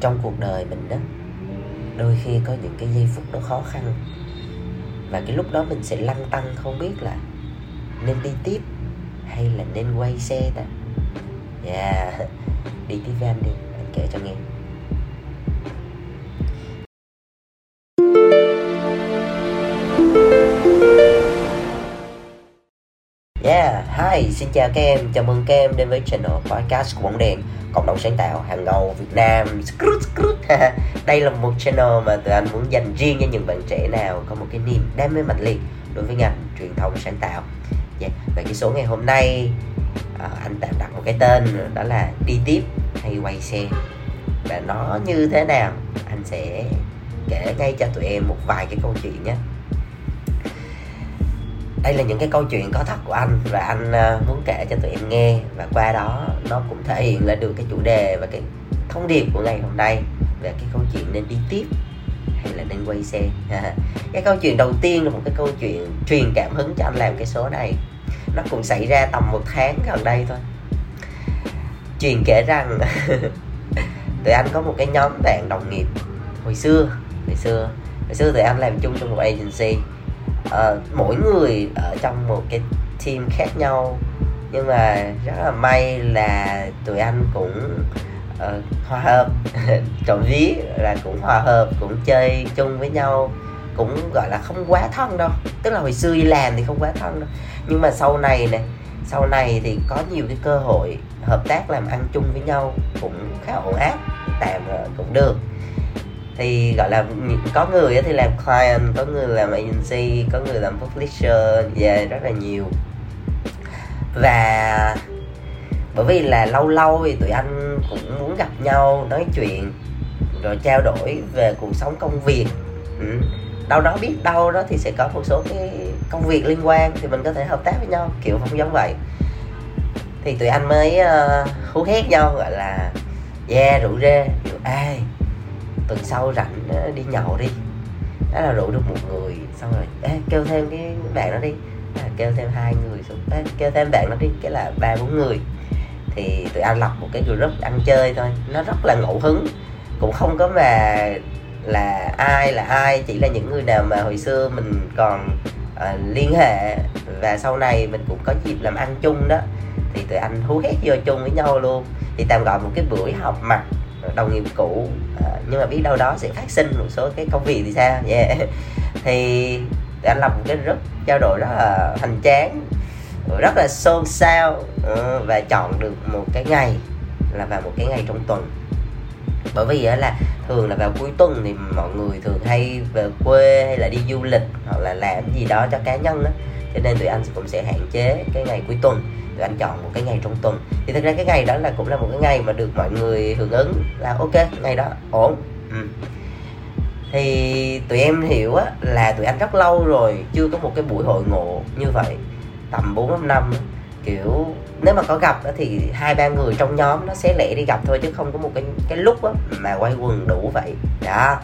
trong cuộc đời mình đó đôi khi có những cái giây phút nó khó khăn. Và cái lúc đó mình sẽ lăn tăng không biết là nên đi tiếp hay là nên quay xe ta. Yeah đi tiếp với anh đi anh kể cho nghe. Yeah, hi, xin chào các em, chào mừng các em đến với channel podcast của Bóng Đèn. Cộng đồng sáng tạo hàng ngầu Việt Nam. Đây là một channel mà tụi anh muốn dành riêng cho những bạn trẻ nào có một cái niềm đam mê mạnh liệt đối với ngành truyền thông sáng tạo. Dạ, yeah. Và cái số ngày hôm nay à, anh tạm đặt một cái tên đó là đi tiếp hay quay xe. Và nó như thế nào anh sẽ kể ngay cho tụi em một vài cái câu chuyện nhé đây là những cái câu chuyện có thật của anh và anh ờ, muốn kể cho tụi em nghe và qua đó nó cũng thể hiện lên được cái chủ đề và cái thông điệp của ngày hôm nay về cái câu chuyện nên đi tiếp hay là nên quay xe. Cái câu chuyện đầu tiên là một cái câu chuyện truyền cảm hứng cho anh làm cái số này. Nó cũng xảy ra tầm một tháng gần đây thôi. Truyền kể rằng tụi anh có một cái nhóm bạn đồng nghiệp hồi xưa hồi xưa hồi xưa tụi anh làm chung trong một agency uh, mỗi người ở trong một cái team khác nhau. Nhưng mà rất là may là tụi anh cũng uh, hòa hợp. Trộm ví là cũng hòa hợp cũng chơi chung với nhau. Cũng gọi là không quá thân đâu. Tức là hồi xưa đi làm thì không quá thân đâu. Nhưng mà sau này nè sau này thì có nhiều cái cơ hội hợp tác làm ăn chung với nhau cũng khá ổn áp. Tạm ờ, cũng được thì gọi là có người thì làm client có người làm agency có người làm publisher về yeah, rất là nhiều. Và bởi vì là lâu lâu thì tụi anh cũng muốn gặp nhau nói chuyện rồi trao đổi về cuộc sống công việc. Ừ. đâu đó biết đâu đó thì sẽ có một số cái công việc liên quan thì mình có thể hợp tác với nhau kiểu không giống vậy. Thì tụi anh mới uh, hú hét nhau gọi là yeah rủ rê. Kiểu ai tuần sau rảnh ờ, đi nhậu đi. Đó là rủ được một người xong rồi Ê, kêu thêm cái bạn đó đi. À, kêu thêm hai người xong Ê, kêu thêm bạn đó đi cái là ba bốn người. Thì tụi anh lập một cái group ăn chơi thôi. Nó rất là ngẫu hứng. Cũng không có mà là ai là ai chỉ là những người nào mà hồi xưa mình còn uh, liên hệ. Và sau này mình cũng có dịp làm ăn chung đó. Thì tụi anh hú hét vô chung với nhau luôn. Thì tạm gọi một cái buổi họp mặt đồng nghiệp cũ à, nhưng mà biết đâu đó sẽ phát sinh một số cái công việc thì sao? Yeah. thì anh lập một cái group trao đổi rất là hoành tráng rất là xôn xao ờ, và chọn được một cái ngày là vào một cái ngày trong tuần. Bởi vì là thường là vào cuối tuần thì mọi người thường hay về quê hay là đi du lịch hoặc là làm gì đó cho cá nhân đó cho nên tụi anh cũng sẽ hạn chế cái ngày cuối tuần, tụi anh chọn một cái ngày trong tuần. Thì thực ra cái ngày đó là cũng là một cái ngày mà được mọi người hưởng ứng là ok, ngày đó ổn. Ừ. thì tụi em hiểu á, là tụi anh rất lâu rồi chưa có một cái buổi hội ngộ như vậy, tầm bốn năm năm. Kiểu, nếu mà có gặp thì hai ba người trong nhóm nó sẽ lẻ đi gặp thôi chứ không có một cái cái lúc mà quay quần đủ vậy. Đó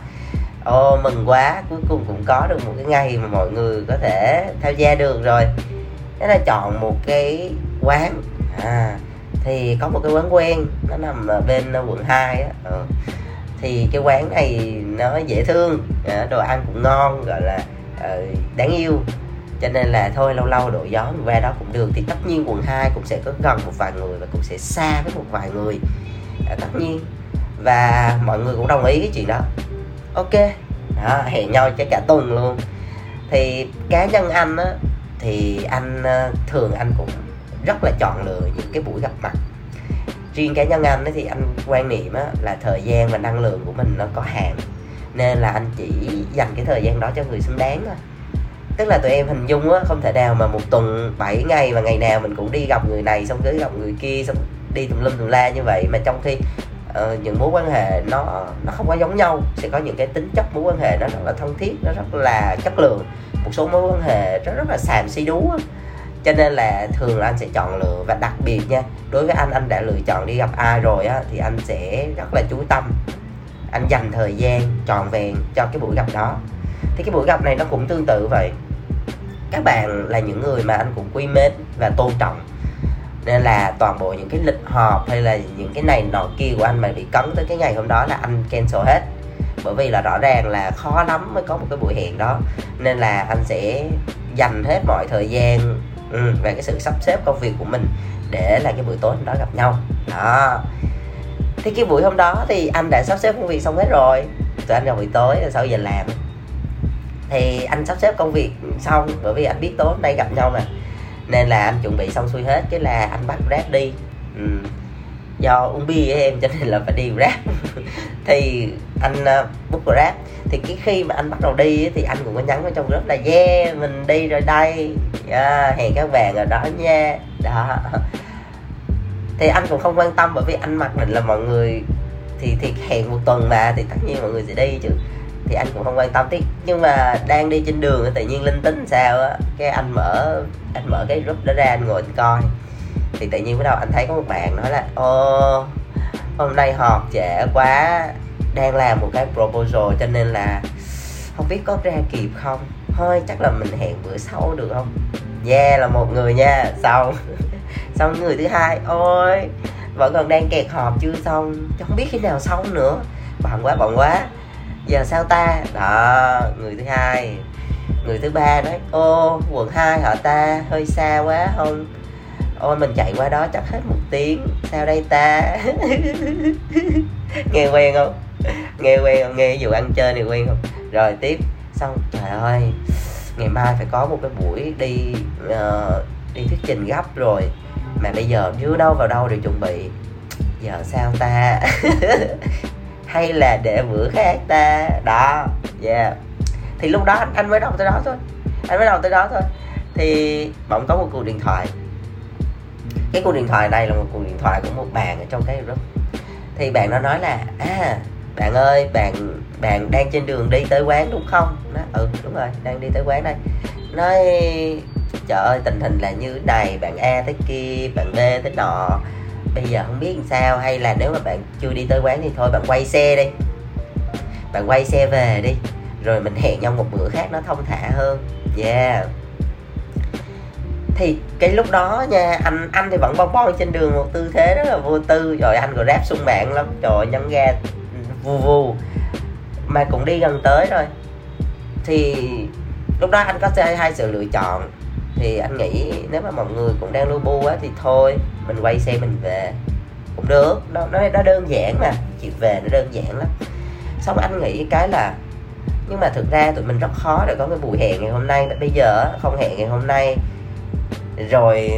ô mừng quá. Cuối cùng cũng có được một cái ngày mà mọi người có thể tham gia được rồi. Thế là chọn một cái quán. À thì có một cái quán quen. Nó nằm ở bên quận 2 á. Ừ. thì cái quán này nó dễ thương. À, đồ ăn cũng ngon gọi là uh, đáng yêu. Cho nên là thôi lâu lâu đổi gió mình qua đó cũng được. Thì tất nhiên quận 2 cũng sẽ có gần một vài người và cũng sẽ xa với một vài người. À, tất nhiên. Và mọi người cũng đồng ý cái chuyện đó ok. Đó, hẹn nhau cho cả tuần luôn. Thì cá nhân anh á thì anh ờ, thường anh cũng rất là chọn lựa những cái buổi gặp mặt. Riêng cá nhân anh ấy thì anh quan niệm á, là thời gian và năng lượng của mình nó có hạn nên là anh chỉ dành cái thời gian đó cho người xứng đáng thôi. Tức là tụi em hình dung á không thể nào mà một tuần 7 ngày và ngày nào mình cũng đi gặp người này xong tới gặp người kia xong đi tùm lum tùm la như vậy. Mà trong khi uh, những mối quan hệ nó nó không quá giống nhau. Sẽ có những cái tính chất mối quan hệ nó rất là thân thiết nó rất là chất lượng. Một số mối quan hệ rất rất là xàm si đú á. Cho nên là thường là anh sẽ chọn lựa và đặc biệt nha đối với anh anh đã lựa chọn đi gặp ai rồi á thì anh sẽ rất là chú tâm. Anh dành thời gian tròn vẹn cho cái buổi gặp đó. Thì cái buổi gặp này nó cũng tương tự vậy. Các bạn là những người mà anh cũng quý mến và tôn trọng nên là toàn bộ những cái lịch họp hay là những cái này nọ kia của anh mà bị cấn tới cái ngày hôm đó là anh cancel hết. Bởi vì là rõ ràng là khó lắm mới có một cái buổi hẹn đó. Nên là anh sẽ dành hết mọi thời gian ừ, về cái sự sắp xếp công việc của mình để là cái buổi tối hôm đó gặp nhau. Đó. Thì cái buổi hôm đó thì anh đã sắp xếp công việc xong hết rồi. Tụi anh vào buổi tối là sau giờ làm. Thì anh sắp xếp công việc xong bởi vì anh biết tối hôm nay gặp nhau mà nên là anh chuẩn bị xong xuôi hết cái là anh bắt grab đi. Ừ. do uống bia em cho nên là phải đi grab. Thì anh uh, book grab. Thì cái khi mà anh bắt đầu đi thì anh cũng có nhắn vào trong group là yeah mình đi rồi đây. Yeah, hẹn các bạn ở đó nha. Đó. Thì anh cũng không quan tâm bởi vì anh mặc định là mọi người thì thì hẹn một tuần mà thì tất nhiên mọi người sẽ đi chứ thì anh cũng không quan tâm. Tí nhưng mà đang đi trên đường, tự nhiên linh tính sao á, cái anh mở anh mở cái group đó ra, anh ngồi anh coi. Thì tự nhiên bắt đầu anh thấy có một bạn nói là, ô, hôm nay họp trễ quá, đang làm một cái proposal cho nên là không biết có ra kịp không? Thôi, chắc là mình hẹn bữa sau được không? Yeah, là một người nha. Xong xong người thứ hai, ôi, vẫn còn đang kẹt họp chưa xong. Không biết khi nào xong nữa. Bận quá bận quá giờ sao ta? Đó người thứ hai. Người thứ ba nói ô quận 2 họ ta? Hơi xa quá không ôi mình chạy qua đó chắc hết một tiếng. Sao đây ta? Nghe quen không? Nghe quen không? Nghe vụ ăn chơi này quen không? Rồi tiếp. Xong trời ơi. Ngày mai phải có một cái buổi đi uh, đi thuyết trình gấp rồi. Mà bây giờ chưa đâu vào đâu để chuẩn bị. Giờ sao ta? hay là để bữa khác ta? Đó yeah. Thì lúc đó anh, mới đọc tới đó thôi. Anh mới đọc tới đó thôi. Thì bỗng có một cuộc điện thoại. Cái cuộc điện thoại này là một cuộc điện thoại của một bạn ở trong cái group. Thì bạn nó nói là à bạn ơi bạn bạn đang trên đường đi tới quán đúng không? Nó ừ đúng rồi đang đi tới quán đây. Nói trời ơi tình hình là như này bạn a tới kia bạn b tới nọ bây giờ không biết làm sao hay là nếu mà bạn chưa đi tới quán thì thôi bạn quay xe đi. Bạn quay xe về đi rồi mình hẹn nhau một bữa khác nó thông thả hơn. Yeah. Thì cái lúc đó nha anh anh thì vẫn bon bon trên đường một tư thế rất là vô tư. Rồi anh còn ráp sung mạng lắm. Trời nhấn ga ừ, vù vù. Mà cũng đi gần tới rồi thì lúc đó anh có hai, hai sự lựa chọn? Thì anh nghĩ nếu mà mọi người cũng đang lu bu á thì thôi mình quay xe mình về cũng được. Nó nó nó đơn giản mà chuyện về nó đơn giản lắm. Xong anh nghĩ cái là nhưng mà thực ra tụi mình rất khó để có cái buổi hẹn ngày hôm nay. Bây giờ không hẹn ngày hôm nay rồi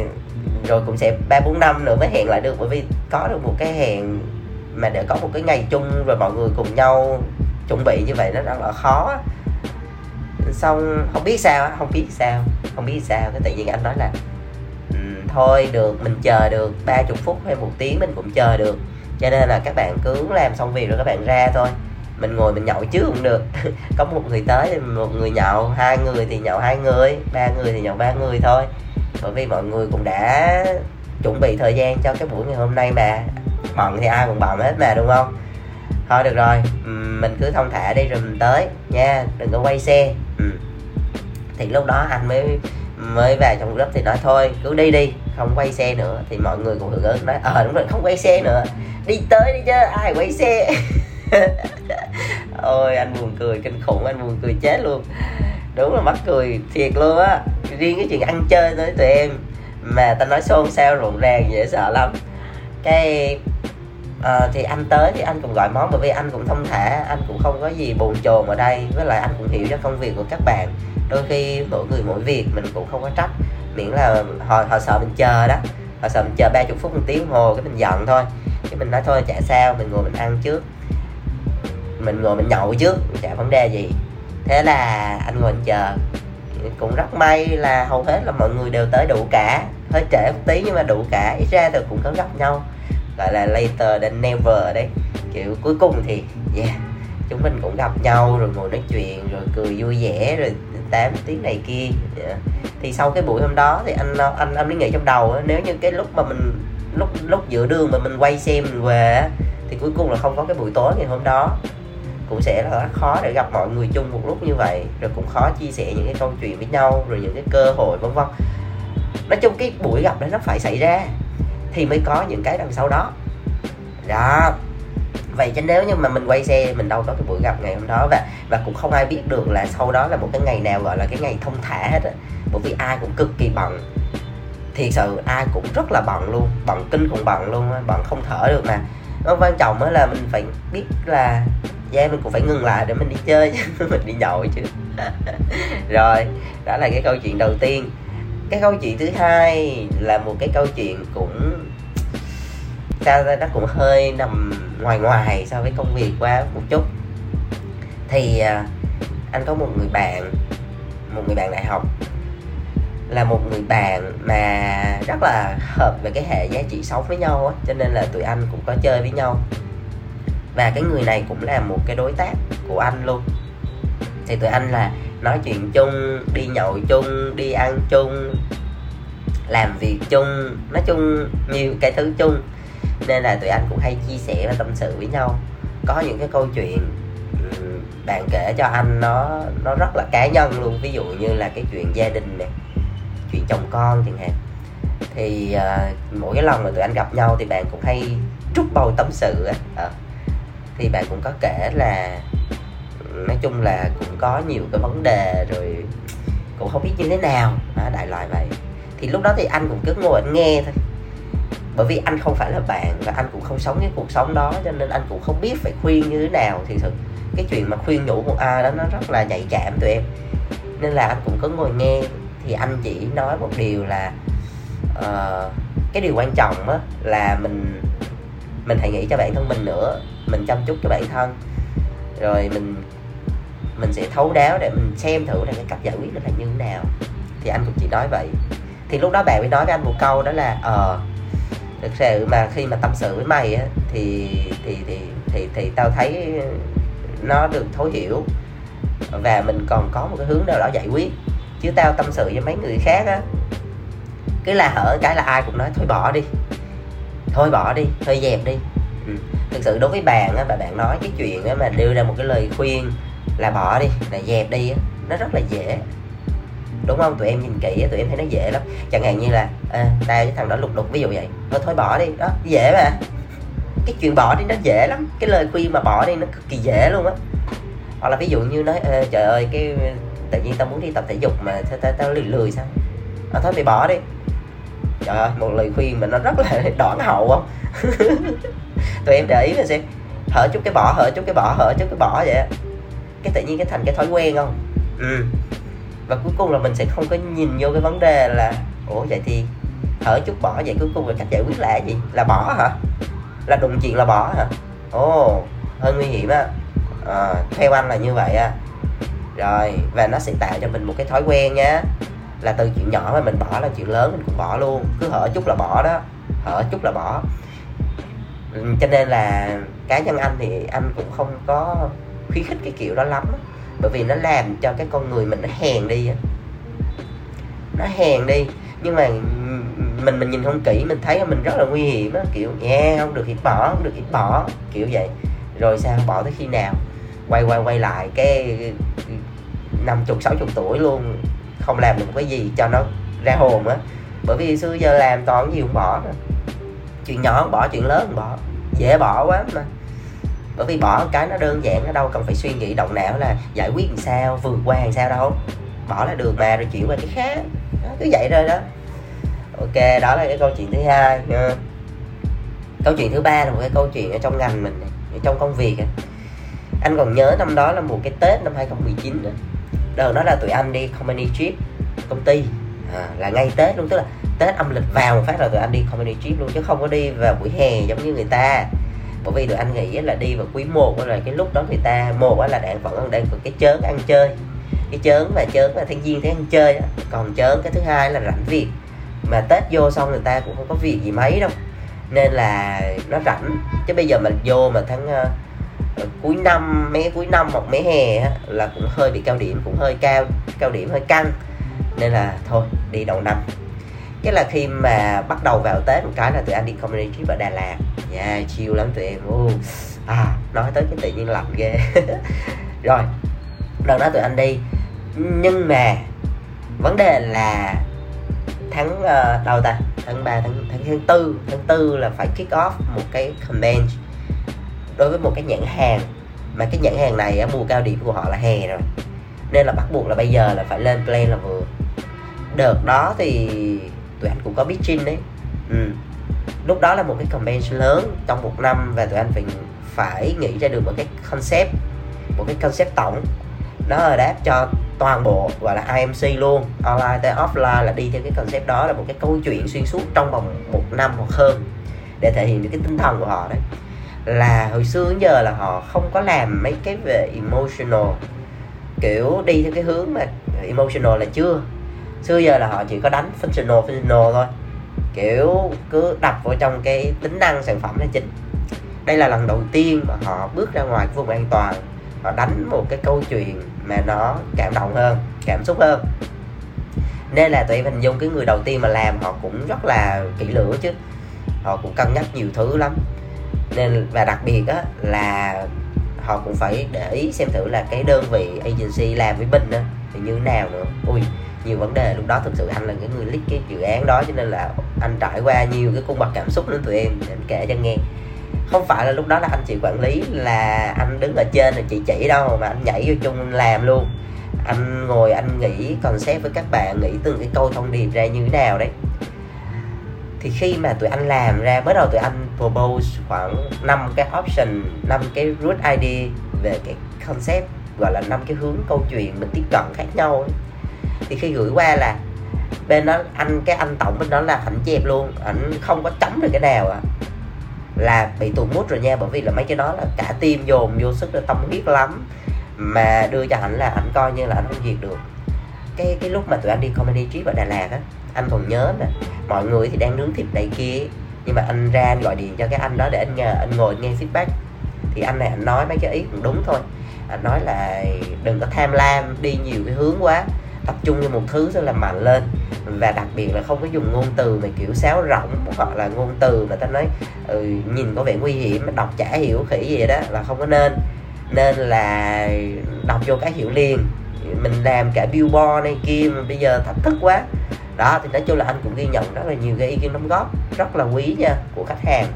rồi cũng sẽ ba bốn năm nữa mới hẹn lại được. Bởi vì có được một cái hẹn mà để có một cái ngày chung rồi mọi người cùng nhau chuẩn bị như vậy nó rất là khó xong không biết sao không biết sao không biết sao. Cái tự nhiên anh nói là um, thôi được mình chờ được ba chục phút hay một tiếng mình cũng chờ được. Cho nên là các bạn cứ làm xong việc rồi các bạn ra thôi. Mình ngồi mình nhậu trước cũng được. Có một người tới thì một người nhậu hai người thì nhậu hai người ba người thì nhậu ba người thôi. Bởi vì mọi người cũng đã chuẩn bị thời gian cho cái buổi ngày hôm nay mà. Bận thì ai cũng bận hết mà đúng không? Thôi, được rồi. Ừ, mình cứ thông thả đi rồi mình tới, nha. Đừng có quay xe. Ừ. Thì lúc đó anh mới mới vào trong group thì nói, thôi, cứ đi đi, không quay xe nữa. Thì mọi người cũng hưởng ứng, nói ờ đúng rồi, không quay xe nữa. Đi tới đi chứ, ai quay xe? Ôi, anh buồn cười, kinh khủng, anh buồn cười chết luôn. Đúng là mắc cười thiệt luôn á. Riêng cái chuyện ăn chơi tới tụi em, mà ta nói xôn xao rộn ràng dễ sợ lắm. Cái à, thì anh tới thì anh cũng gọi món bởi vì anh cũng thông thả anh cũng không có gì bồn chồn ở đây. Với lại anh cũng hiểu cho công việc của các bạn. Đôi khi mỗi người mỗi việc mình cũng không có trách. Miễn là họ họ sợ mình chờ đó. Họ sợ mình chờ ba chục phút một tiếng hồ cái mình giận thôi. Cái mình nói thôi chả sao mình ngồi mình ăn trước. Mình ngồi mình nhậu trước chả vấn đề gì. Thế là anh ngồi anh chờ. Cũng rất may là hầu hết là mọi người đều tới đủ cả. Hơi trễ một tí nhưng mà đủ cả. Ít ra thì cũng có gặp nhau gọi là later than never đấy. Kiểu cuối cùng thì, yeah, chúng mình cũng gặp nhau rồi ngồi nói chuyện, rồi cười vui vẻ, rồi tám tiếng này kia. Yeah. thì sau cái buổi hôm đó thì anh anh anh mới nghĩ trong đầu nếu như cái lúc mà mình, lúc lúc giữa đường mà mình quay xe mình về thì cuối cùng là không có cái buổi tối ngày hôm đó. Cũng sẽ là rất khó để gặp mọi người chung một lúc như vậy, rồi cũng khó chia sẻ những cái câu chuyện với nhau, rồi những cái cơ hội, vân vân. Nói chung cái buổi gặp đó nó phải xảy ra thì mới có những cái đằng sau đó. Đó. Vậy chứ nếu như mà mình quay xe mình đâu có cái buổi gặp ngày hôm đó và và cũng không ai biết được là sau đó là một cái ngày nào gọi là cái ngày thông thả hết á. Bởi vì ai cũng cực kỳ bận. Thiệt sự ai cũng rất là bận luôn bận kinh khủng bận luôn bận không thở được mà. Nó quan trọng á là mình phải biết là yeah, mình cũng phải ngừng lại để mình đi chơi chứ mình đi nhậu chứ. Rồi đó là cái câu chuyện đầu tiên cái câu chuyện thứ hai là một cái câu chuyện cũng, sao ra nó cũng hơi nằm ngoài ngoài so với công việc quá một chút. Thì à, anh có một người bạn, một người bạn đại học, là một người bạn mà rất là hợp về cái hệ giá trị sống với nhau á, cho nên là tụi anh cũng có chơi với nhau. Và cái người này cũng là một cái đối tác của anh luôn thì tụi anh là nói chuyện chung đi nhậu chung đi ăn chung làm việc chung nói chung nhiều cái thứ chung. Nên là tụi anh cũng hay chia sẻ và tâm sự với nhau. Có những cái câu chuyện bạn kể cho anh nó nó rất là cá nhân luôn. Ví dụ như là cái chuyện gia đình này chuyện chồng con chẳng hạn. Thì uh, mỗi cái lần mà tụi anh gặp nhau thì bạn cũng hay trút bầu tâm sự à, thì bạn cũng có kể là nói chung là cũng có nhiều cái vấn đề rồi cũng không biết như thế nào. À, đại loại vậy. Thì lúc đó thì anh cũng cứ ngồi anh nghe thôi. Bởi vì anh không phải là bạn và anh cũng không sống cái cuộc sống đó cho nên anh cũng không biết phải khuyên như thế nào. Thì thực cái chuyện mà khuyên nhủ một ai đó nó rất là nhạy cảm tụi em. Nên là anh cũng có ngồi nghe. Thì anh chỉ nói một điều là uh, cái điều quan trọng á là mình mình hãy nghĩ cho bản thân mình nữa. Mình chăm chút cho bản thân. Rồi mình mình sẽ thấu đáo để mình xem thử là cái cách giải quyết nó là như thế nào. Thì anh cũng chỉ nói vậy. Thì lúc đó bạn mới nói với anh một câu đó là ờ thực sự mà khi mà tâm sự với mày á, thì thì thì thì thì tao thấy nó được thấu hiểu và mình còn có một cái hướng nào đó giải quyết. Chứ tao tâm sự với mấy người khác á, cứ là hở cái là ai cũng nói, thôi bỏ đi. Thôi bỏ đi. Thôi dẹp đi. Ừ. thực sự đối với bạn á, và bạn nói cái chuyện á mà đưa ra một cái lời khuyên là bỏ đi là dẹp đi nó rất là dễ. Đúng không? Tụi em nhìn kỹ tụi em thấy nó dễ lắm. Chẳng hạn như là à, tao với thằng đó lục đục ví dụ vậy. Thôi thôi bỏ đi. Đó dễ mà. Cái chuyện bỏ đi nó dễ lắm. Cái lời khuyên mà bỏ đi nó cực kỳ dễ luôn á. Hoặc là ví dụ như nói trời ơi cái tự nhiên tao muốn đi tập thể dục mà tao tao, tao lười lười sao? À, thôi mày bỏ đi. Trời ơi một lời khuyên mà nó rất là đoạn hậu không? Tụi em để ý là xem. Hở chút cái bỏ hở chút cái bỏ hở chút cái bỏ vậy cái tự nhiên cái thành cái thói quen không? Ừ. Và cuối cùng là mình sẽ không có nhìn vô cái vấn đề là ủa vậy thì hở chút bỏ vậy cuối cùng là cách giải quyết là gì? Là bỏ hả? Là đụng chuyện là bỏ hả? Ồ hơi nguy hiểm á. À, theo anh là như vậy á. Rồi và nó sẽ tạo cho mình một cái thói quen nhá là từ chuyện nhỏ mà mình bỏ là chuyện lớn mình cũng bỏ luôn. Cứ hở chút là bỏ đó hở chút là bỏ. Ừ, cho nên là cá nhân anh thì anh cũng không có khuyến khích cái kiểu đó lắm bởi vì nó làm cho cái con người mình nó hèn đi đó. nó hèn đi. Nhưng mà mình mình nhìn không kỹ mình thấy mình rất là nguy hiểm á. Kiểu nghe yeah, không được thì bỏ không được thì bỏ. Kiểu vậy. Rồi sao? Bỏ tới khi nào? Quay quay quay lại cái năm chục sáu chục tuổi luôn. Không làm được cái gì cho nó ra hồn á. Bởi vì xưa giờ làm toàn gì cũng bỏ chuyện nhỏ không bỏ chuyện lớn không bỏ. Dễ bỏ quá mà bởi vì bỏ cái nó đơn giản nó đâu cần phải suy nghĩ động não là giải quyết làm sao vượt qua làm sao đâu. Bỏ là được mà rồi chuyển qua cái khác. Đó, cứ vậy thôi đó. Ok đó là cái câu chuyện thứ hai. Nha. Câu chuyện thứ ba là một cái câu chuyện ở trong ngành mình ở trong công việc anh còn nhớ năm đó là một cái tết năm 2019 nữa. Đợt đó là tụi anh đi company trip công ty. À, là ngay tết luôn tức là tết âm lịch vào một phát là tụi anh đi company trip luôn chứ không có đi vào buổi hè giống như người ta bởi vì tụi anh nghĩ là đi vào quý 1 là cái lúc đó người ta một là đang vẫn đang có cái chớn ăn chơi. Cái chớn mà chớn và tháng giêng tháng ăn chơi đó. còn chớn cái thứ hai là rảnh việc. Mà tết vô xong người ta cũng không có việc gì mấy đâu. Nên là nó rảnh. Chứ bây giờ mình vô mà tháng uh, cuối năm mấy cuối năm hoặc mấy hè á, là cũng hơi bị cao điểm cũng hơi cao cao điểm hơi căng. Nên là thôi đi đầu năm cái là khi mà bắt đầu vào tết một cái là tụi anh đi comedy trip ở đà lạt. Yeah chill lắm tụi em. Uh. à nói tới cái tự nhiên lạnh ghê. Rồi lần đó tụi anh đi. Nhưng mà vấn đề là tháng ờ, uh, đầu ta? Tháng 3 tháng tháng tháng tư tháng tư là phải kick off một cái campaign đối với một cái nhãn hàng. Mà cái nhãn hàng này á, mùa cao điểm của họ là hè rồi. Nên là bắt buộc là bây giờ là phải lên plan là vừa. Đợt đó thì tụi anh cũng có pitching đấy. Ừ. lúc đó là một cái campaign lớn trong một năm và tụi anh phải phải nghĩ ra được một cái concept một cái concept tổng. Đó là đáp cho toàn bộ gọi là IMC luôn. Online tới offline là đi theo cái concept đó là một cái câu chuyện xuyên suốt trong vòng một năm hoặc hơn để thể hiện được cái tinh thần của họ đấy. Là hồi xưa đến giờ là họ không có làm mấy cái về emotional kiểu đi theo cái hướng mà emotional là chưa xưa giờ là họ chỉ có đánh functional functional thôi. Kiểu cứ đập vào trong cái tính năng sản phẩm là chính. Đây là lần đầu tiên mà họ bước ra ngoài vùng an toàn. Họ đánh một cái câu chuyện mà nó cảm động hơn, cảm xúc hơn. Nên là tụi em hình dung cái người đầu tiên mà làm họ cũng rất là kỹ lưỡng chứ. Họ cũng cân nhắc nhiều thứ lắm. Nên và đặc biệt á, là họ cũng phải để ý xem thử là cái đơn vị agency làm với mình á, thì như thế nào nữa. Ui nhiều vấn đề. Lúc đó thực sự anh là cái người lead cái dự án đó, cho nên là anh trải qua nhiều cái cung bậc cảm xúc đến tụi em để anh kể cho nghe. Không phải là lúc đó là anh chị quản lý là anh đứng ở trên là chị chỉ đâu, mà anh nhảy vô chung anh làm luôn. Anh ngồi anh nghĩ concept với các bạn, nghĩ từng cái câu thông điệp ra như thế nào đấy. Thì khi mà tụi anh làm ra, bắt đầu tụi anh propose khoảng 5 cái option 5 cái root ID về cái concept, gọi là năm cái hướng câu chuyện mình tiếp cận khác nhau ấy thì khi gửi qua là bên đó, anh, cái anh tổng bên đó là ảnh chẹp luôn, ảnh không có chấm được cái nào à. Là bị tụt mút rồi nha, bởi vì là mấy cái đó là cả tim dồn vô sức là tâm huyết lắm. Mà đưa cho ảnh là ảnh coi như là anh không duyệt được. Cái cái lúc mà tụi anh đi comedy trip ở Đà Lạt á, anh còn nhớ nè, mọi người thì đang nướng thịt này kia, nhưng mà anh ra anh gọi điện cho cái anh đó để anh nhờ, anh ngồi nghe feedback. Thì anh này anh nói mấy cái ý cũng đúng thôi. Anh nói là đừng có tham lam, đi nhiều cái hướng quá tập trung vào một thứ sẽ làm mạnh lên. Và đặc biệt là không có dùng ngôn từ mà kiểu sáo rỗng hoặc là ngôn từ mà ta nói ừ, nhìn có vẻ nguy hiểm đọc chả hiểu khỉ gì đó là không có nên. Nên là đọc vô cái hiểu liền. Mình làm cả billboard này kia mà bây giờ thách thức quá. Đó thì nói chung là anh cũng ghi nhận rất là nhiều cái ý kiến đóng góp rất là quý nha của khách hàng.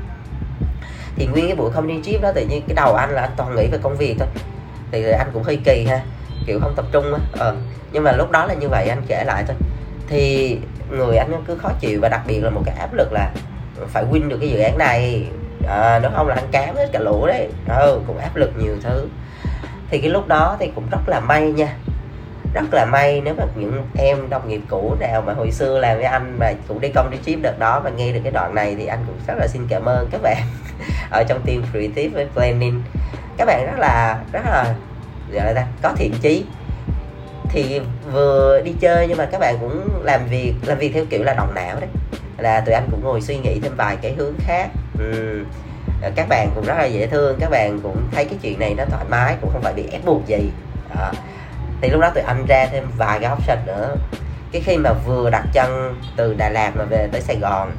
Thì nguyên cái buổi không đi trip đó tự nhiên cái đầu anh là anh toàn nghĩ về công việc thôi. Thì anh cũng hơi kỳ ha kiểu không tập trung á. Ờ. nhưng mà lúc đó là như vậy anh kể lại thôi. Thì người anh cứ khó chịu và đặc biệt là một cái áp lực là phải win được cái dự án này. À, nếu không là anh cám hết cả lũ đấy. Ừ, cũng áp lực nhiều thứ. Thì cái lúc đó thì cũng rất là may nha. Rất là may nếu mà những em đồng nghiệp cũ nào mà hồi xưa làm với anh mà cũng đi công đi chip đợt đó và nghe được cái đoạn này thì anh cũng rất là xin cảm ơn các bạn ở trong team creative với planning. Các bạn rất là rất là Dạ, gọi là có thiện chí. Thì vừa đi chơi nhưng mà các bạn cũng làm việc làm việc theo kiểu là động não đấy. Là tụi anh cũng ngồi suy nghĩ thêm vài cái hướng khác. Ừ. Ờ, các bạn cũng rất là dễ thương, các bạn cũng thấy cái chuyện này nó thoải mái, cũng không phải bị ép buộc gì. Đó. thì lúc đó tụi anh ra thêm vài cái option nữa. Cái khi mà vừa đặt chân từ Đà Lạt mà về tới Sài Gòn,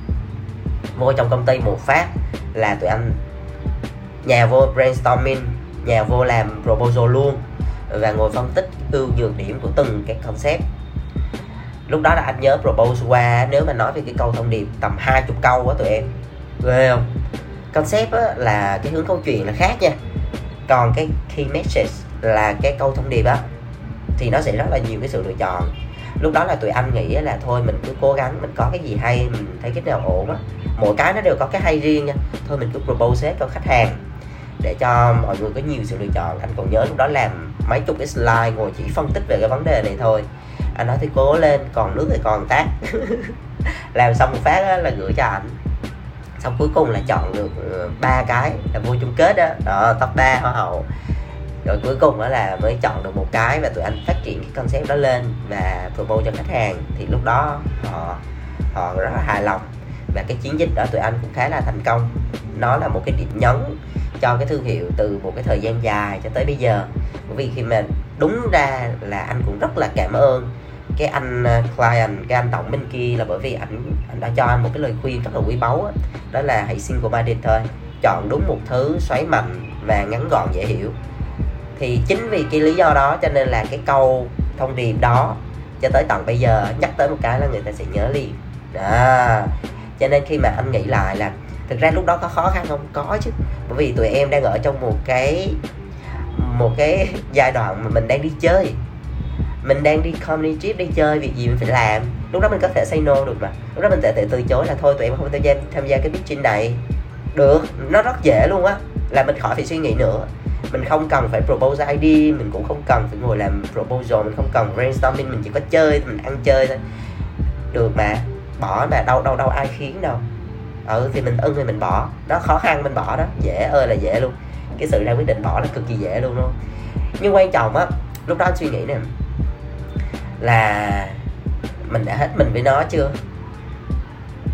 vô trong công ty một phát là tụi anh nhà vô brainstorming nhà vô làm proposal luôn. Và ngồi phân tích ưu nhược điểm của từng cái concept. Lúc đó là anh nhớ propose qua nếu mà nói về cái câu thông điệp tầm hai chục câu á tụi em. Ghê không? Concept á, là cái hướng câu chuyện là khác nha. Còn cái key message là cái câu thông điệp á thì nó sẽ rất là nhiều cái sự lựa chọn. Lúc đó là tụi anh nghĩ là thôi mình cứ cố gắng mình có cái gì hay mình thấy cái nào ổn á. Mỗi cái nó đều có cái hay riêng nha. Thôi mình cứ propose hết cho khách hàng để cho mọi người có nhiều sự lựa chọn. Anh còn nhớ lúc đó làm mấy chục cái slide ngồi chỉ phân tích về cái vấn đề này thôi. Anh nói thì cố lên còn nước thì còn tát làm xong một phát là gửi cho anh xong cuối cùng là chọn được ờ, ba cái là vô chung kết đó, đó top 3 hoa hậu. Rồi cuối cùng đó là mới chọn được một cái và tụi anh phát triển cái concept đó lên và promote cho khách hàng. Thì lúc đó họ họ rất là hài lòng. Và cái chiến dịch đó tụi anh cũng khá là thành công. Nó là một cái điểm nhấn cho cái thương hiệu từ một cái thời gian dài cho tới bây giờ. Bởi vì khi mà đúng ra là anh cũng rất là cảm ơn cái anh à, client cái anh tổng bên kia là bởi vì anh anh đã cho anh một cái lời khuyên rất là quý báu đó, đó là hãy single minded thôi. Chọn đúng một thứ xoáy mạnh và ngắn gọn dễ hiểu. Thì chính vì cái lý do đó cho nên là cái câu thông điệp đó cho tới tận bây giờ nhắc tới một cái là người ta sẽ nhớ liền. Đó. Cho nên khi mà anh nghĩ lại là thực ra lúc đó có khó khăn không? Có chứ. Bởi vì tụi em đang ở trong một cái một cái giai đoạn mà mình đang đi chơi. Mình đang đi comedy trip đi chơi, việc gì mình phải làm. Lúc đó mình có thể say no được mà. Lúc đó mình có thể từ chối là thôi, tụi em không tham gia tham gia cái pitching này. Được, nó rất dễ luôn á. Là mình khỏi phải suy nghĩ nữa. Mình không cần phải propose ID mình cũng không cần phải ngồi làm proposal, mình không cần brainstorming, mình chỉ có chơi, mình ăn chơi thôi. Được mà. Bỏ mà, đâu đâu đâu ai khiến đâu ừ thì mình ưng thì mình bỏ. Nó khó khăn mình bỏ đó. Dễ ơi là dễ luôn. Cái sự ra quyết định bỏ là cực kỳ dễ luôn luôn. Nhưng quan trọng á lúc đó anh suy nghĩ nè là mình đã hết mình với nó chưa?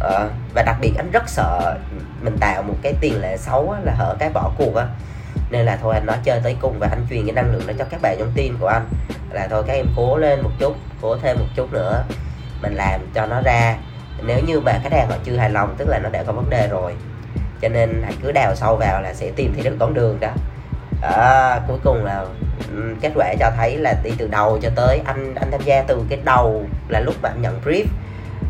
Ờ, và đặc biệt anh rất sợ mình tạo một cái tiền lệ xấu á, là hở cái bỏ cuộc á. Nên là thôi anh nói chơi tới cùng và anh truyền cái năng lượng đó cho các bạn trong team của anh. Là thôi các em cố lên một chút cố thêm một chút nữa. Mình làm cho nó ra nếu như mà khách hàng họ chưa hài lòng tức là nó đã có vấn đề rồi cho nên hãy cứ đào sâu vào là sẽ tìm thấy được con đường đó. À, cuối cùng là kết quả cho thấy là đi từ đầu cho tới anh anh tham gia từ cái đầu là lúc mà anh nhận brief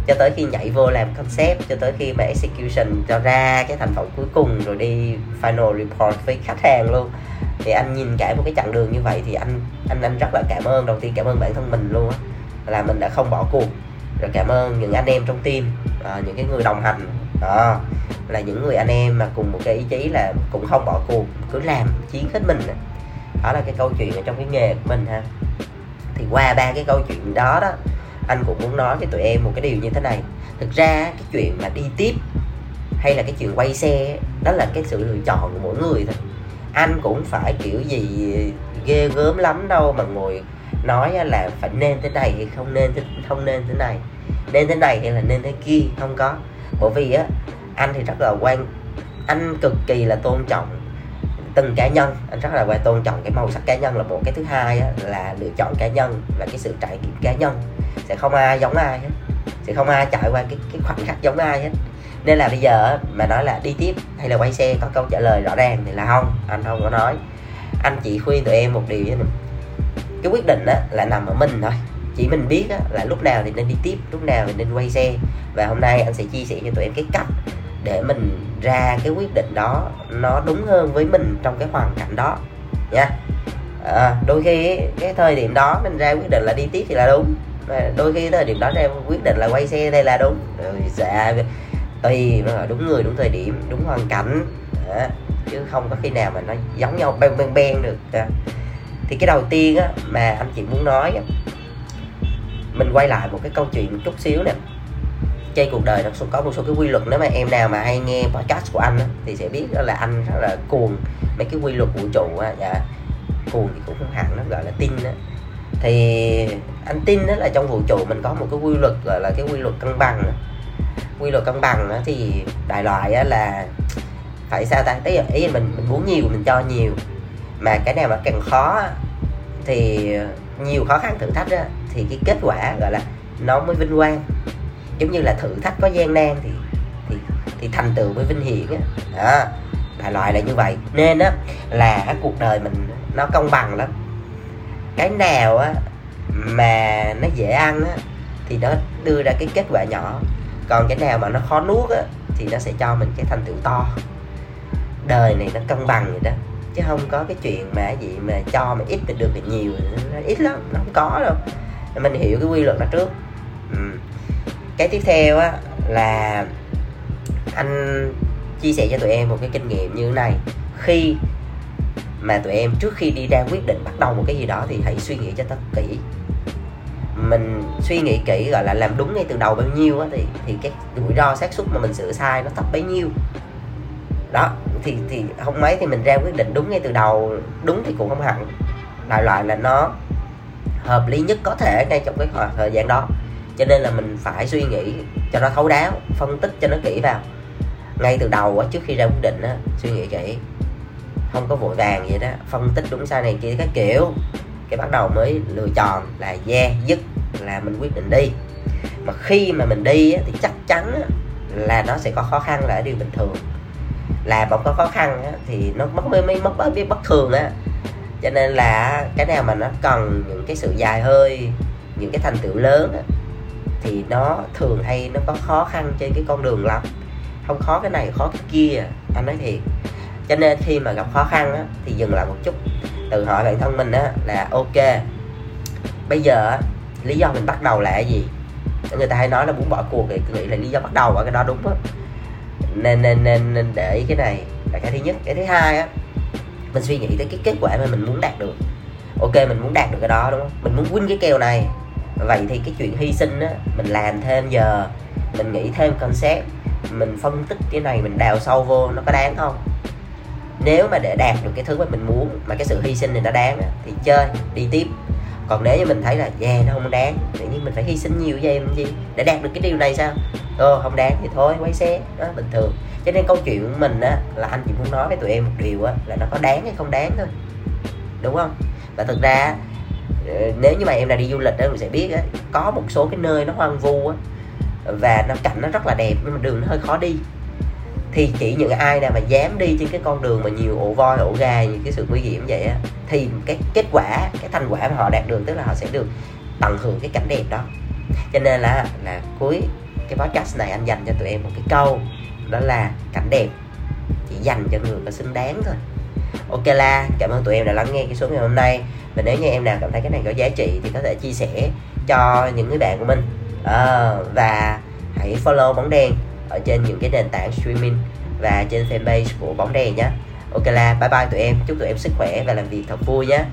cho tới khi nhảy vô làm concept cho tới khi mà execution cho ra cái thành phẩm cuối cùng rồi đi final report với khách hàng luôn. Thì anh nhìn cả một cái chặng đường như vậy thì anh anh anh rất là cảm ơn. Đầu tiên cảm ơn bản thân mình luôn á là mình đã không bỏ cuộc rồi cảm ơn những anh em trong team à, những cái người đồng hành. Đó là những người anh em mà cùng một cái ý chí là cũng không bỏ cuộc cứ làm chiến hết mình. Đó là cái câu chuyện ở trong cái nghề của mình ha. Thì qua ba cái câu chuyện đó đó anh cũng muốn nói với tụi em một cái điều như thế này. Thực ra cái chuyện mà đi tiếp hay là cái chuyện quay xe đó là cái sự lựa chọn của mỗi người thôi. Anh cũng phải kiểu gì ghê gớm lắm đâu mà ngồi nói là phải nên thế này hay không nên thế, không nên thế này. Nên thế này hay là nên thế kia không có. Bởi vì á anh thì rất là quan anh cực kỳ là tôn trọng từng cá nhân anh rất là quan tôn trọng cái màu sắc cá nhân là một cái thứ hai á, là lựa chọn cá nhân và cái sự trải nghiệm cá nhân. Sẽ không ai giống ai hết sẽ không ai trải qua cái cái khoảnh khắc giống ai hết. Nên là bây giờ mà nói là đi tiếp hay là quay xe có câu trả lời rõ ràng thì là không anh không có nói. Anh chỉ khuyên tụi em một điều với mình cái quyết định á là nằm ở mình thôi. Chỉ mình biết á, là lúc nào thì nên đi tiếp lúc nào thì nên quay xe. Và hôm nay anh sẽ chia sẻ cho tụi em cái cách để mình ra cái quyết định đó nó đúng hơn với mình trong cái hoàn cảnh đó. Nha. À, đôi khi cái thời điểm đó mình ra quyết định là đi tiếp thì là đúng. Mà đôi khi thời điểm đó ra quyết định là quay xe đây là đúng. Rồi dạ tùy đúng người đúng thời điểm đúng hoàn cảnh. À, chứ không có khi nào mà nó giống nhau beng beng beng được. À thì cái đầu tiên á mà anh chị muốn nói á, mình quay lại một cái câu chuyện một chút xíu nè. Trên cuộc đời nó có một số cái quy luật nếu mà em nào mà hay nghe podcast của anh á, thì sẽ biết đó là anh rất là cuồng mấy cái quy luật vũ trụ á. Dạ cuồng thì cũng không hẳn nó gọi là tin á. Thì anh tin đó là trong vũ trụ mình có một cái quy luật gọi là cái quy luật cân bằng quy luật cân bằng thì đại loại là phải sao ta. Ý, ý mình mình muốn nhiều mình cho nhiều mà cái nào mà càng khó thì nhiều khó khăn thử thách á, thì cái kết quả gọi là nó mới vinh quang. Giống như là thử thách có gian nan thì thì thì thành tựu mới vinh hiển á. Đó đại loại là như vậy. Nên á là cuộc đời mình nó công bằng lắm. Cái nào á mà nó dễ ăn á thì nó đưa ra cái kết quả nhỏ. Còn cái nào mà nó khó nuốt á thì nó sẽ cho mình cái thành tựu to. Đời này nó cân bằng vậy đó chứ không có cái chuyện mà gì mà cho mà ít thì được thì nhiều, nó ít lắm, nó không có đâu. Mình hiểu cái quy luật đó trước. Ừ. cái tiếp theo á là anh chia sẻ cho tụi em một cái kinh nghiệm như thế này. Khi mà tụi em trước khi đi ra quyết định bắt đầu một cái gì đó thì hãy suy nghĩ cho thật kỹ. Mình suy nghĩ kỹ gọi là làm đúng ngay từ đầu bao nhiêu á thì thì cái rủi ro xác suất mà mình sửa sai nó thấp bấy nhiêu. Đó thì thì không mấy thì mình ra quyết định đúng ngay từ đầu đúng thì cũng không hẳn. Đại loại là nó hợp lý nhất có thể ngay trong cái khoảng thời gian đó. Cho nên là mình phải suy nghĩ cho nó thấu đáo phân tích cho nó kỹ vào. Ngay từ đầu á trước khi ra quyết định á suy nghĩ kỹ. Không có vội vàng vậy đó phân tích đúng sai này kia các kiểu. Cái bắt đầu mới lựa chọn là yeah dứt là mình quyết định đi. Mà khi mà mình đi á, thì chắc chắn á, là nó sẽ có khó khăn là điều bình thường làm mà có khó khăn á, thì nó mất mới mới mất biết bất thường á. Cho nên là cái nào mà nó cần những cái sự dài hơi những cái thành tựu lớn á, thì nó thường hay nó có khó khăn trên cái con đường lắm. Không khó cái này khó cái kia anh nói thiệt. Cho nên khi mà gặp khó khăn á, thì dừng lại một chút. Tự hỏi bản thân mình á, là ok bây giờ lý do mình bắt đầu là cái gì? Người ta hay nói là muốn bỏ cuộc thì nghĩ là lý do bắt đầu ở cái đó đúng á nên nên nên nên để ý cái này là cái thứ nhất. Cái thứ hai á, mình suy nghĩ tới cái kết quả mà mình muốn đạt được. Ok, mình muốn đạt được cái đó, đúng không? Mình muốn win cái kèo này. Vậy thì cái chuyện hy sinh á, mình làm thêm giờ, mình nghĩ thêm concept, mình phân tích cái này, mình đào sâu vô nó có đáng không? Nếu mà để đạt được cái thứ mà mình muốn, mà cái sự hy sinh này nó đáng thì chơi, đi tiếp còn nếu như mình thấy là, yeah, nó không đáng. Tự nhiên mình phải hy sinh nhiều vậy làm gì? Để đạt được cái điều này sao? Ờ không đáng thì thôi, quay xe. Đó, bình thường. Cho nên câu chuyện của mình á, là anh chỉ muốn nói với tụi em một điều á, là nó có đáng hay không đáng thôi. Đúng không? Và thực ra ờ, nếu như mà em đã đi du lịch đó mình sẽ biết á, có một số cái nơi nó hoang vu á, và nó cảnh nó rất là đẹp, nhưng mà đường nó hơi khó đi thì chỉ những ai nào mà dám đi trên cái con đường mà nhiều ổ voi ổ gà những cái sự nguy hiểm vậy á thì cái kết quả cái thành quả mà họ đạt được tức là họ sẽ được tận hưởng cái cảnh đẹp đó. Cho nên là là cuối cái podcast này anh dành cho tụi em một cái câu đó là cảnh đẹp chỉ dành cho người có xứng đáng thôi. Ok la cảm ơn tụi em đã lắng nghe cái số ngày hôm nay. Và nếu như em nào cảm thấy cái này có giá trị thì có thể chia sẻ cho những người bạn của mình. À, và hãy follow bóng đen ở trên những cái nền tảng streaming và trên fanpage của bóng đèn nhé ok là, bye bye tụi em, chúc tụi em sức khỏe và làm việc thật vui nhé